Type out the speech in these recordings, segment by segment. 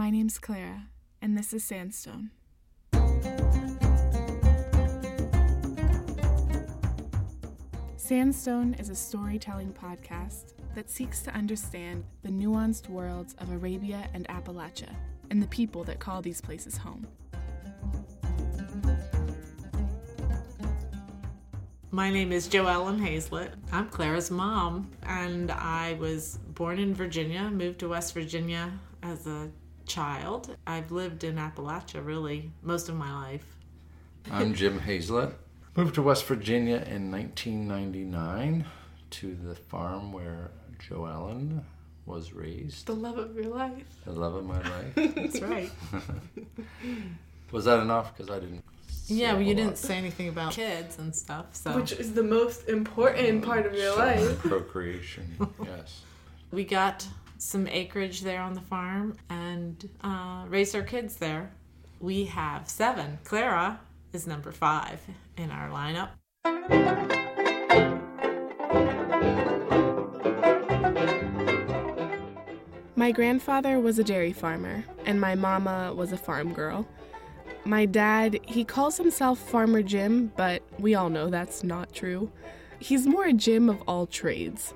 My name's Clara, and this is Sandstone. Sandstone is a storytelling podcast that seeks to understand the nuanced worlds of Arabia and Appalachia and the people that call these places home. My name is Joellen Hazlett. I'm Clara's mom, and I was born in Virginia, moved to West Virginia as a child. I've lived in Appalachia really most of my life. I'm Jim Hazlett. Moved to West Virginia in 1999 to the farm where Joellen was raised. The love of your life. The love of my life. That's right. was that enough? Because I didn't. Yeah, well, you didn't say anything about kids and stuff. So Which is the most important part of your life. Procreation, yes. We got some acreage there on the farm and uh, our kids there. We have seven. Clara is number five in our lineup. My grandfather was a dairy farmer, and my mama was a farm girl. My dad, he calls himself Farmer Jim, but we all know that's not true. He's more a Jim of all trades.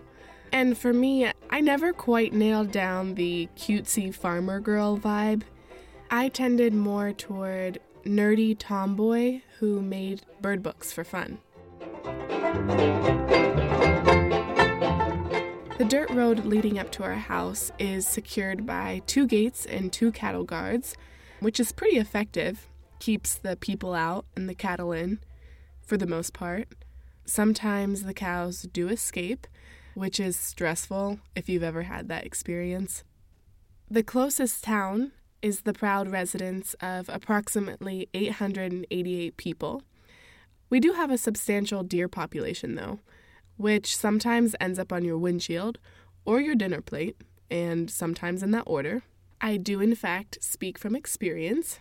And for me, I never quite nailed down the cutesy farmer girl vibe. I tended more toward nerdy tomboy who made bird books for fun. The dirt road leading up to our house is secured by two gates and two cattle guards, which is pretty effective. Keeps the people out and the cattle in, for the most part. Sometimes the cows do escape, which is stressful if you've ever had that experience. The closest town is the proud residence of approximately 888 people. We do have a substantial deer population, though, which sometimes ends up on your windshield or your dinner plate, and sometimes in that order. I do, in fact, speak from experience.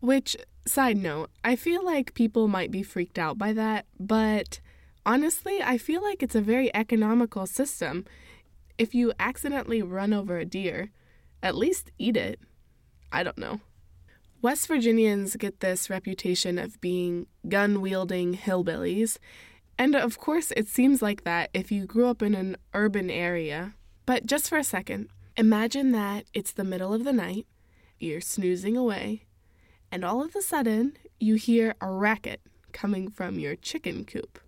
Which, side note, I feel like people might be freaked out by that, but honestly, I feel like it's a very economical system. If you accidentally run over a deer, at least eat it. I don't know. West Virginians get this reputation of being gun wielding hillbillies, and of course, it seems like that if you grew up in an urban area. But just for a second, imagine that it's the middle of the night, you're snoozing away, and all of a sudden, you hear a racket coming from your chicken coop.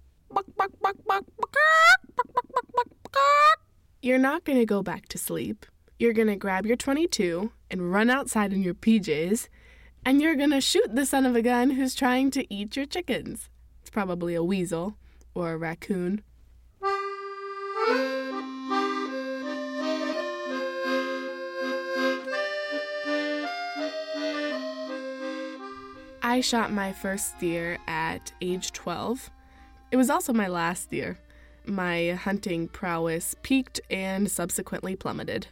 You're not going to go back to sleep. You're going to grab your 22 and run outside in your PJs, and you're going to shoot the son of a gun who's trying to eat your chickens. It's probably a weasel or a raccoon. I shot my first deer at age 12. It was also my last year. My hunting prowess peaked and subsequently plummeted.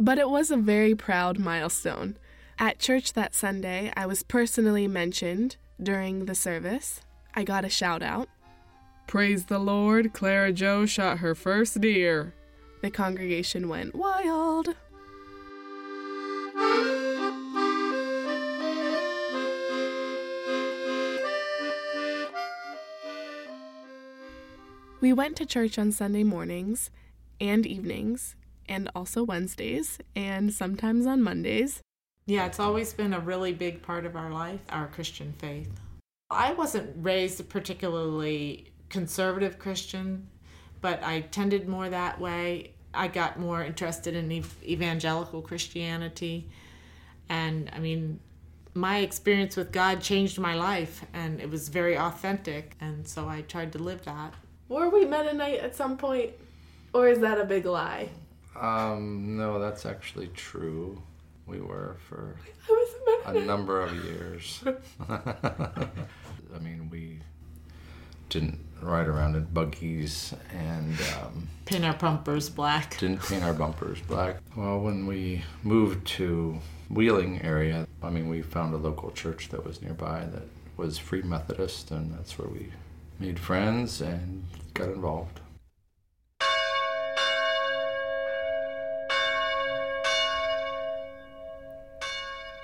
But it was a very proud milestone. At church that Sunday, I was personally mentioned during the service. I got a shout out. Praise the Lord, Clara Joe shot her first deer. The congregation went wild. We went to church on Sunday mornings and evenings, and also Wednesdays, and sometimes on Mondays. Yeah, it's always been a really big part of our life, our Christian faith. I wasn't raised a particularly conservative Christian, but I tended more that way. I got more interested in evangelical Christianity. And I mean, my experience with God changed my life, and it was very authentic. And so I tried to live that. Were we Mennonite at some point? Or is that a big lie? Um, no, that's actually true. We were for I was a a number of years. I mean, we didn't ride around in buggies and um, Pin our bumpers black. didn't paint our bumpers black. Well, when we moved to Wheeling area, I mean, we found a local church that was nearby that was Free Methodist, and that's where we made friends and got involved.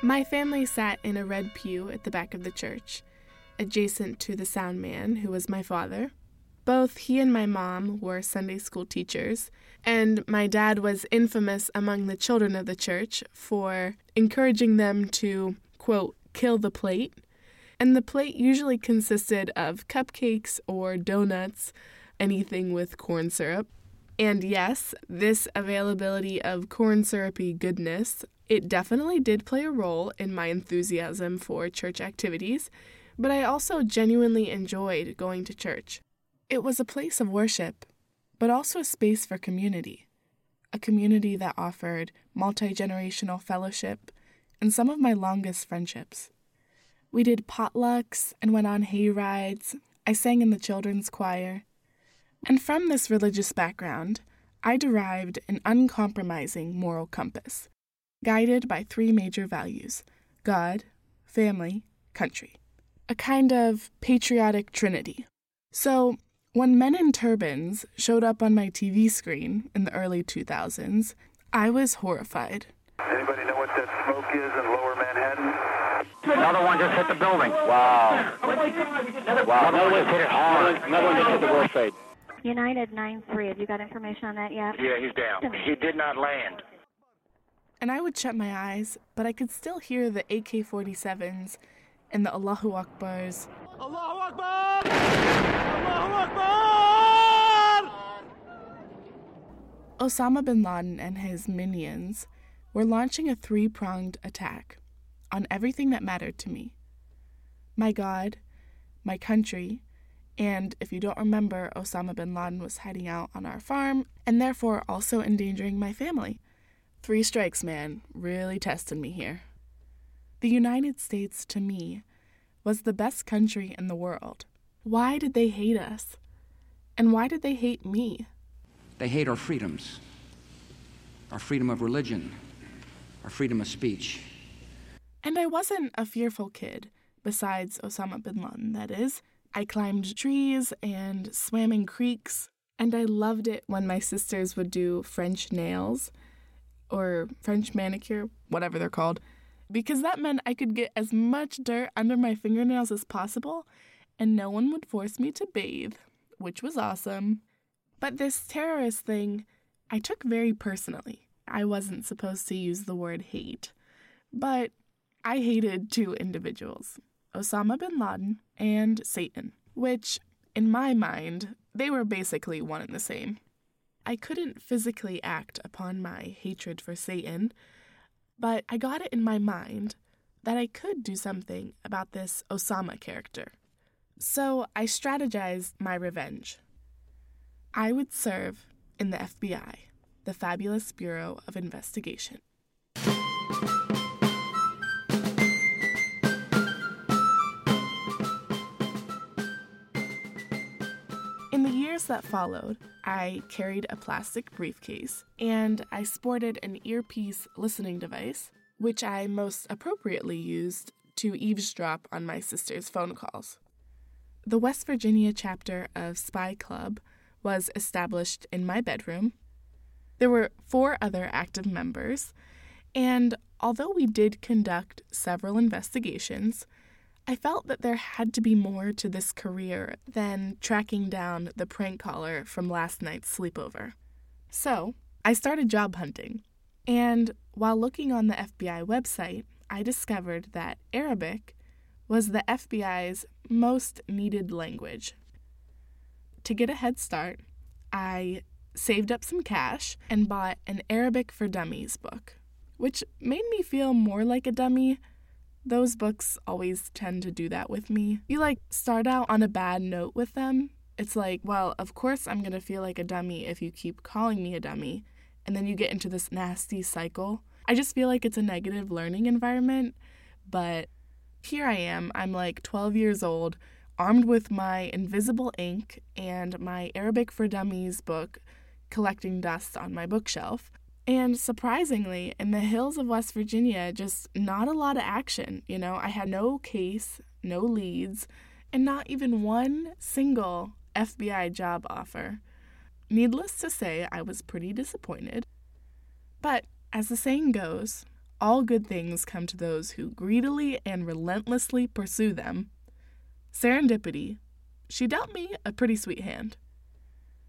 My family sat in a red pew at the back of the church, adjacent to the sound man, who was my father. Both he and my mom were Sunday school teachers, and my dad was infamous among the children of the church for encouraging them to, quote, kill the plate. And the plate usually consisted of cupcakes or donuts, anything with corn syrup. And yes, this availability of corn syrupy goodness it definitely did play a role in my enthusiasm for church activities, but I also genuinely enjoyed going to church. It was a place of worship, but also a space for community, a community that offered multi generational fellowship and some of my longest friendships. We did potlucks and went on hay rides. I sang in the children's choir. And from this religious background, I derived an uncompromising moral compass guided by three major values God, family, country. A kind of patriotic trinity. So, when men in turbans showed up on my TV screen in the early 2000s, I was horrified. Anybody know what that smoke is in lower? Another one just hit the building. Wow. Wow, oh another one hit it hard. Another one just hit the World Trade. United 9-3. Have you got information on that yet? Yeah, he's down. He did not land. And I would shut my eyes, but I could still hear the AK 47s and the Allahu Akbars. Allahu Akbar! Allahu Akbar! Osama bin Laden and his minions were launching a three pronged attack on everything that mattered to me my God, my country, and if you don't remember, Osama bin Laden was hiding out on our farm and therefore also endangering my family. Three strikes, man, really tested me here. The United States, to me, was the best country in the world. Why did they hate us? And why did they hate me? They hate our freedoms our freedom of religion, our freedom of speech. And I wasn't a fearful kid, besides Osama bin Laden, that is. I climbed trees and swam in creeks, and I loved it when my sisters would do French nails or French manicure, whatever they're called, because that meant I could get as much dirt under my fingernails as possible and no one would force me to bathe, which was awesome. But this terrorist thing, I took very personally. I wasn't supposed to use the word hate, but I hated two individuals Osama bin Laden and Satan, which, in my mind, they were basically one and the same. I couldn't physically act upon my hatred for Satan, but I got it in my mind that I could do something about this Osama character. So I strategized my revenge. I would serve in the FBI, the Fabulous Bureau of Investigation. That followed, I carried a plastic briefcase and I sported an earpiece listening device, which I most appropriately used to eavesdrop on my sister's phone calls. The West Virginia chapter of Spy Club was established in my bedroom. There were four other active members, and although we did conduct several investigations, I felt that there had to be more to this career than tracking down the prank caller from last night's sleepover. So, I started job hunting. And while looking on the FBI website, I discovered that Arabic was the FBI's most needed language. To get a head start, I saved up some cash and bought an Arabic for Dummies book, which made me feel more like a dummy those books always tend to do that with me. You like start out on a bad note with them. It's like, well, of course I'm going to feel like a dummy if you keep calling me a dummy. And then you get into this nasty cycle. I just feel like it's a negative learning environment. But here I am. I'm like 12 years old, armed with my invisible ink and my Arabic for Dummies book collecting dust on my bookshelf. And surprisingly, in the hills of West Virginia, just not a lot of action. You know, I had no case, no leads, and not even one single FBI job offer. Needless to say, I was pretty disappointed. But as the saying goes, all good things come to those who greedily and relentlessly pursue them, serendipity, she dealt me a pretty sweet hand.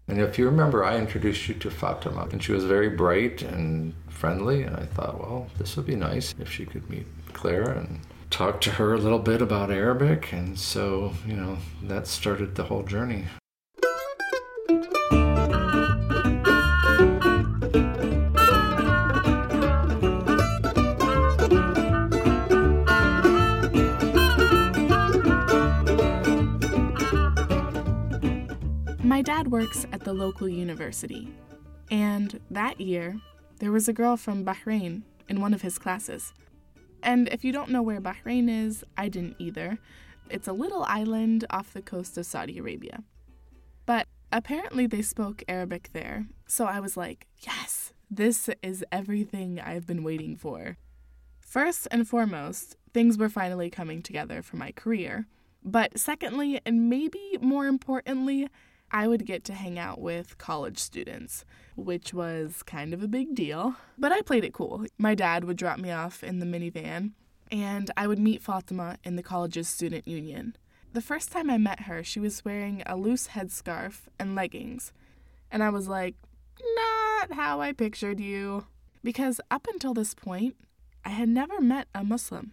And if you remember, I introduced you to Fatima, and she was very bright and friendly. And I thought, well, this would be nice if she could meet Claire and talk to her a little bit about Arabic. And so, you know, that started the whole journey. Works at the local university, and that year there was a girl from Bahrain in one of his classes. And if you don't know where Bahrain is, I didn't either. It's a little island off the coast of Saudi Arabia. But apparently they spoke Arabic there, so I was like, yes, this is everything I've been waiting for. First and foremost, things were finally coming together for my career. But secondly, and maybe more importantly, I would get to hang out with college students, which was kind of a big deal. But I played it cool. My dad would drop me off in the minivan, and I would meet Fatima in the college's student union. The first time I met her, she was wearing a loose headscarf and leggings. And I was like, not how I pictured you. Because up until this point, I had never met a Muslim.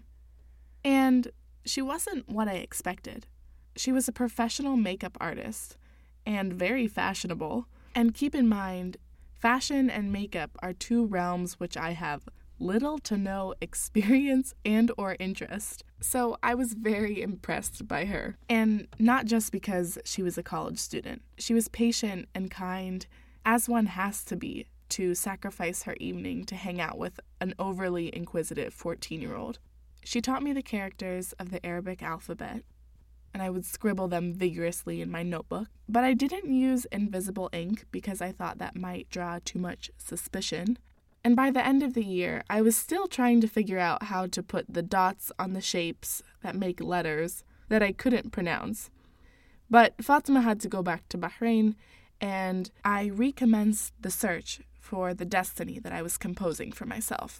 And she wasn't what I expected. She was a professional makeup artist and very fashionable. And keep in mind, fashion and makeup are two realms which I have little to no experience and or interest. So I was very impressed by her. And not just because she was a college student. She was patient and kind, as one has to be to sacrifice her evening to hang out with an overly inquisitive 14-year-old. She taught me the characters of the Arabic alphabet and I would scribble them vigorously in my notebook. But I didn't use invisible ink because I thought that might draw too much suspicion. And by the end of the year, I was still trying to figure out how to put the dots on the shapes that make letters that I couldn't pronounce. But Fatima had to go back to Bahrain, and I recommenced the search for the destiny that I was composing for myself.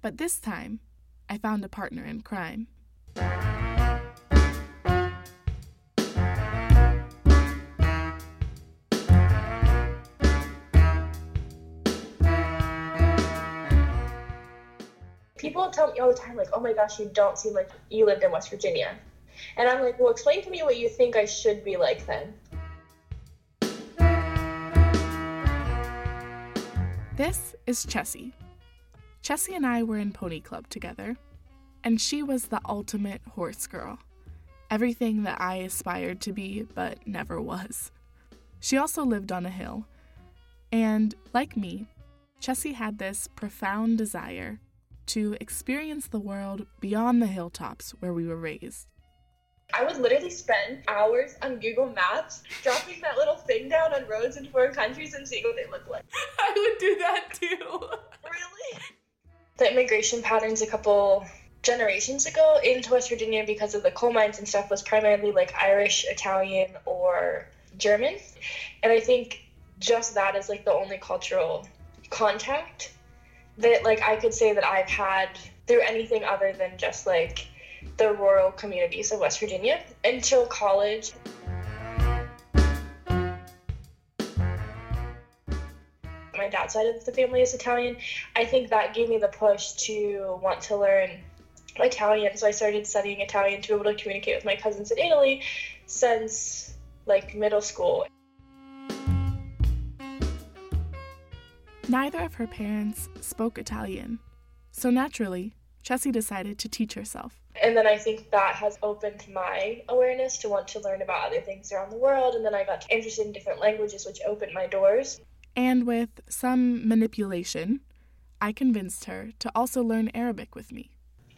But this time, I found a partner in crime. People tell me all the time, like, oh my gosh, you don't seem like you lived in West Virginia. And I'm like, well, explain to me what you think I should be like then. This is Chessie. Chessie and I were in Pony Club together, and she was the ultimate horse girl. Everything that I aspired to be, but never was. She also lived on a hill, and like me, Chessie had this profound desire to experience the world beyond the hilltops where we were raised. I would literally spend hours on Google Maps dropping that little thing down on roads in foreign countries and seeing what they look like. I would do that too. Really? The immigration patterns a couple generations ago into West Virginia because of the coal mines and stuff was primarily like Irish, Italian, or German. And I think just that is like the only cultural contact that like I could say that I've had through anything other than just like the rural communities of West Virginia until college. My dad's side of the family is Italian. I think that gave me the push to want to learn Italian. So I started studying Italian to be able to communicate with my cousins in Italy since like middle school. Neither of her parents spoke Italian, so naturally, Chessie decided to teach herself. And then I think that has opened my awareness to want to learn about other things around the world. And then I got interested in different languages, which opened my doors. And with some manipulation, I convinced her to also learn Arabic with me.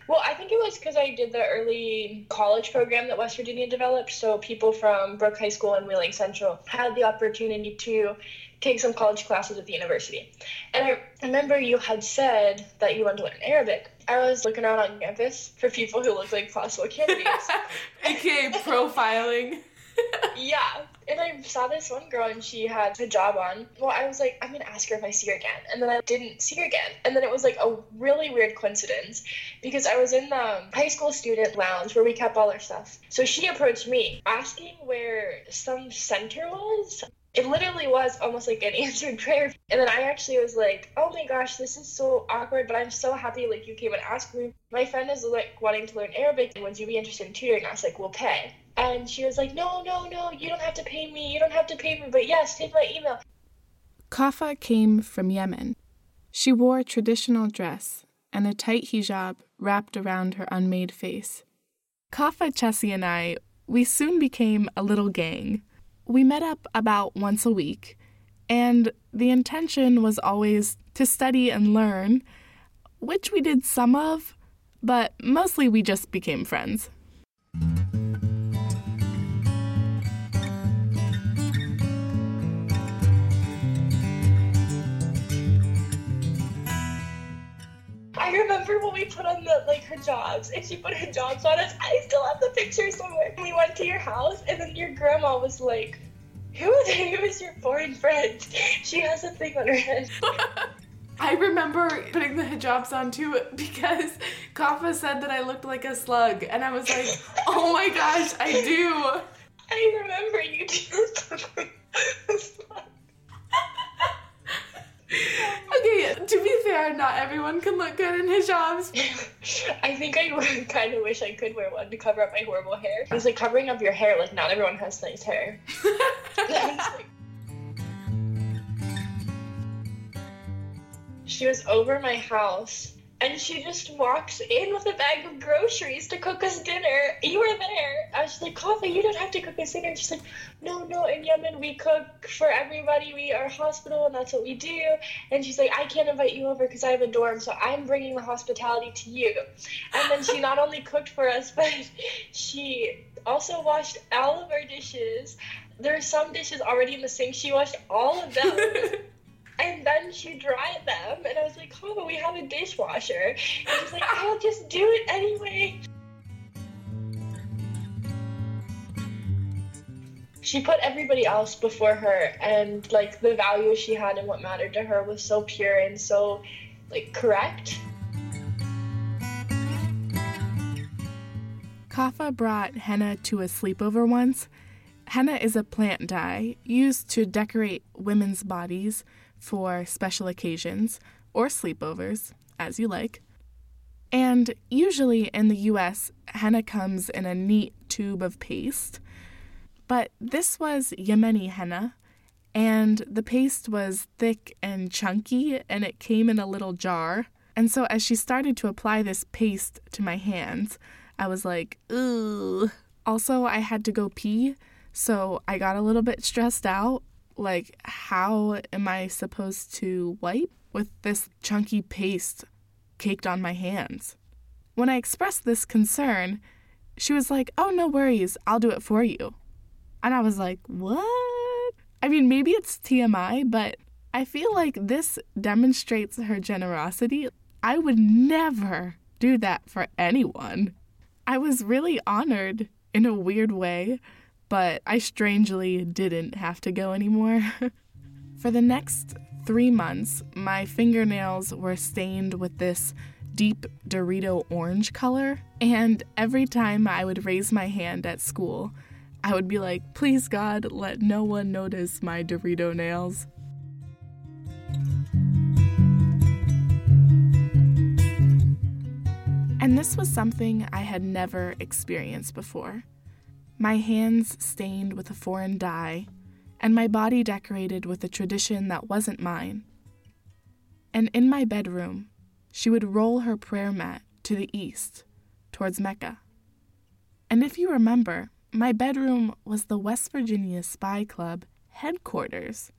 Well, I think it was because I did the early college program that West Virginia developed. So people from Brooke High School and Wheeling Central had the opportunity to take some college classes at the university. And I remember you had said that you wanted to learn Arabic. I was looking around on campus for people who looked like possible candidates. AKA profiling. yeah. And I saw this one girl and she had hijab on. Well, I was like, I'm gonna ask her if I see her again. And then I didn't see her again. And then it was like a really weird coincidence because I was in the high school student lounge where we kept all our stuff. So she approached me asking where some center was. It literally was almost like an answered prayer. And then I actually was like, oh my gosh, this is so awkward, but I'm so happy like you came and asked me. My friend is like wanting to learn Arabic. And would you be interested in tutoring? I was like, we'll pay. And she was like, no, no, no, you don't have to pay me. You don't have to pay me. But yes, take my email. Kafa came from Yemen. She wore a traditional dress and a tight hijab wrapped around her unmade face. Kafa, Chessie, and I, we soon became a little gang. We met up about once a week, and the intention was always to study and learn, which we did some of, but mostly we just became friends. I remember when we put on the like hijabs and she put hijabs on us. I still have the picture somewhere. We went to your house and then your grandma was like, "Who who is your foreign friend?" She has a thing on her head. I remember putting the hijabs on too because Kafa said that I looked like a slug, and I was like, "Oh my gosh, I do." I remember you do. okay, to be fair, not everyone can look good in hijabs. I think I kind of wish I could wear one to cover up my horrible hair. It's like covering up your hair, like not everyone has nice hair. she was over my house and she just walks in with a bag of groceries to cook us dinner. You were there. I was like, Kafa, you don't have to cook us dinner. And she's like, No, no, in Yemen we cook for everybody. We are hospital and that's what we do. And she's like, I can't invite you over because I have a dorm, so I'm bringing the hospitality to you. And then she not only cooked for us, but she also washed all of our dishes. There are some dishes already in the sink. She washed all of them. And then she dried them, and I was like, "Oh, we have a dishwasher." And she's like, "I'll just do it anyway." She put everybody else before her, and like the value she had and what mattered to her was so pure and so like correct. Kafa brought henna to a sleepover once. Henna is a plant dye used to decorate women's bodies for special occasions or sleepovers, as you like. And usually in the US, henna comes in a neat tube of paste. But this was Yemeni henna, and the paste was thick and chunky, and it came in a little jar. And so as she started to apply this paste to my hands, I was like, ooh. Also, I had to go pee, so I got a little bit stressed out like, how am I supposed to wipe with this chunky paste caked on my hands? When I expressed this concern, she was like, Oh, no worries, I'll do it for you. And I was like, What? I mean, maybe it's TMI, but I feel like this demonstrates her generosity. I would never do that for anyone. I was really honored in a weird way but I strangely didn't have to go anymore. For the next three months, my fingernails were stained with this deep Dorito orange color, and every time I would raise my hand at school, I would be like, please God, let no one notice my Dorito nails. And this was something I had never experienced before my hands stained with a foreign dye, and my body decorated with a tradition that wasn't mine. And in my bedroom, she would roll her prayer mat to the east, towards Mecca. And if you remember, my bedroom was the West Virginia Spy Club headquarters.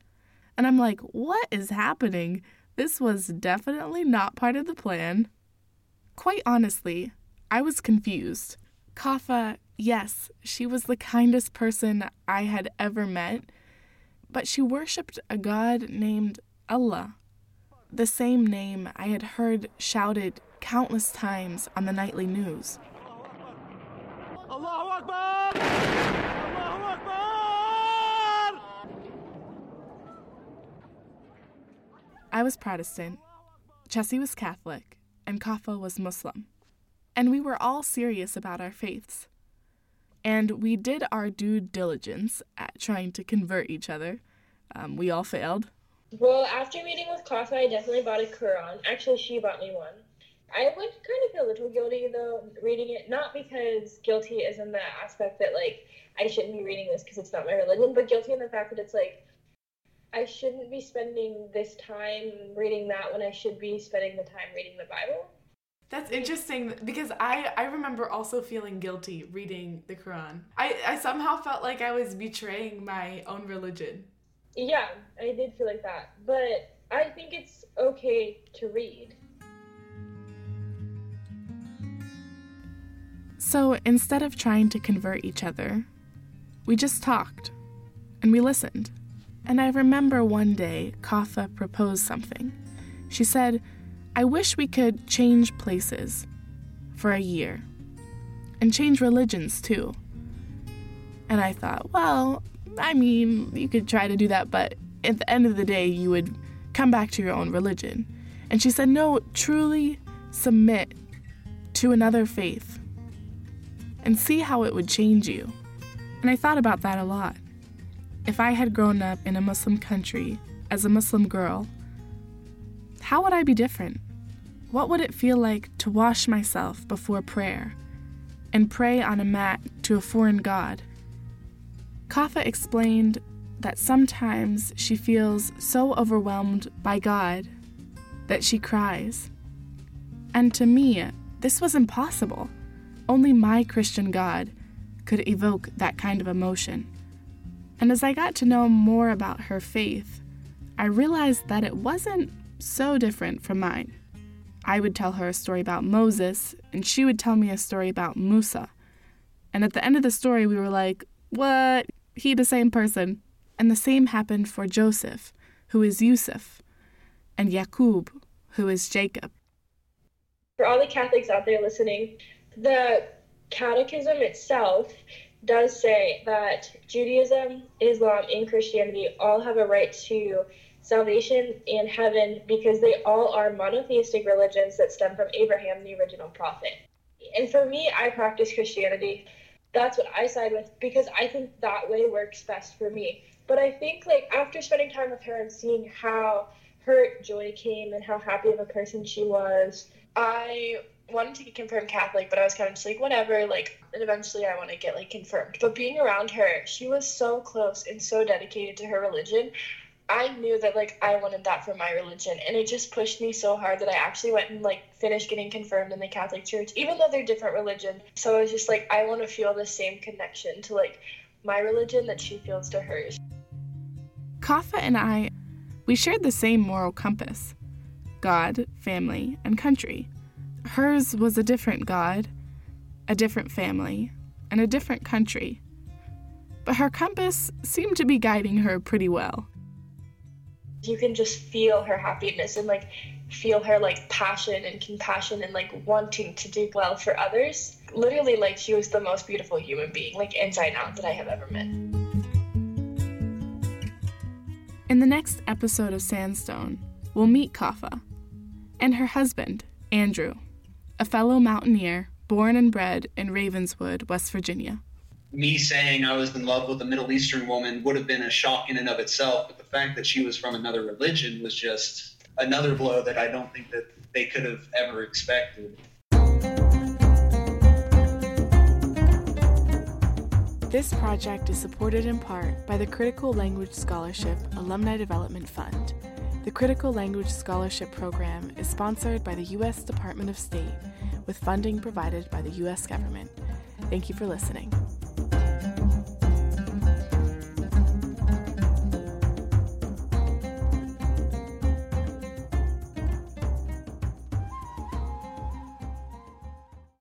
And I'm like, what is happening? This was definitely not part of the plan. Quite honestly, I was confused. Kafa, yes, she was the kindest person I had ever met, but she worshipped a god named Allah, the same name I had heard shouted countless times on the nightly news. Allahu Akbar! Allahu Akbar! I was Protestant, Chessie was Catholic, and Kafa was Muslim. And we were all serious about our faiths. And we did our due diligence at trying to convert each other. Um, we all failed. Well, after meeting with Kafa, I definitely bought a Quran. Actually, she bought me one. I would kind of feel a little guilty though reading it, not because guilty is in the aspect that like I shouldn't be reading this because it's not my religion, but guilty in the fact that it's like I shouldn't be spending this time reading that when I should be spending the time reading the Bible. That's interesting because I, I remember also feeling guilty reading the Quran. I, I somehow felt like I was betraying my own religion. Yeah, I did feel like that. But I think it's okay to read. So instead of trying to convert each other, we just talked and we listened. And I remember one day Kafa proposed something. She said, I wish we could change places for a year and change religions too. And I thought, well, I mean, you could try to do that, but at the end of the day, you would come back to your own religion. And she said, no, truly submit to another faith and see how it would change you. And I thought about that a lot. If I had grown up in a Muslim country as a Muslim girl, how would I be different? What would it feel like to wash myself before prayer and pray on a mat to a foreign god? Kafa explained that sometimes she feels so overwhelmed by God that she cries. And to me, this was impossible. Only my Christian God could evoke that kind of emotion. And as I got to know more about her faith, I realized that it wasn't so different from mine. I would tell her a story about Moses, and she would tell me a story about Musa. And at the end of the story, we were like, What? He the same person. And the same happened for Joseph, who is Yusuf, and Yaqub, who is Jacob. For all the Catholics out there listening, the catechism itself does say that Judaism, Islam, and Christianity all have a right to salvation and heaven because they all are monotheistic religions that stem from Abraham, the original prophet. And for me, I practice Christianity. That's what I side with because I think that way works best for me. But I think like after spending time with her and seeing how her joy came and how happy of a person she was, I wanted to get confirmed Catholic, but I was kind of just like, whatever, like, and eventually I want to get, like, confirmed. But being around her, she was so close and so dedicated to her religion. I knew that, like, I wanted that for my religion. And it just pushed me so hard that I actually went and, like, finished getting confirmed in the Catholic Church, even though they're different religion. So I was just like, I want to feel the same connection to, like, my religion that she feels to hers. Kafa and I, we shared the same moral compass God, family, and country. Hers was a different God, a different family, and a different country. But her compass seemed to be guiding her pretty well. You can just feel her happiness and like feel her like passion and compassion and like wanting to do well for others. Literally, like she was the most beautiful human being, like inside out, that I have ever met. In the next episode of Sandstone, we'll meet Kafa and her husband, Andrew a fellow mountaineer born and bred in Ravenswood, West Virginia. Me saying I was in love with a Middle Eastern woman would have been a shock in and of itself, but the fact that she was from another religion was just another blow that I don't think that they could have ever expected. This project is supported in part by the Critical Language Scholarship Alumni Development Fund the Critical Language Scholarship Program is sponsored by the U.S. Department of State with funding provided by the U.S. government. Thank you for listening.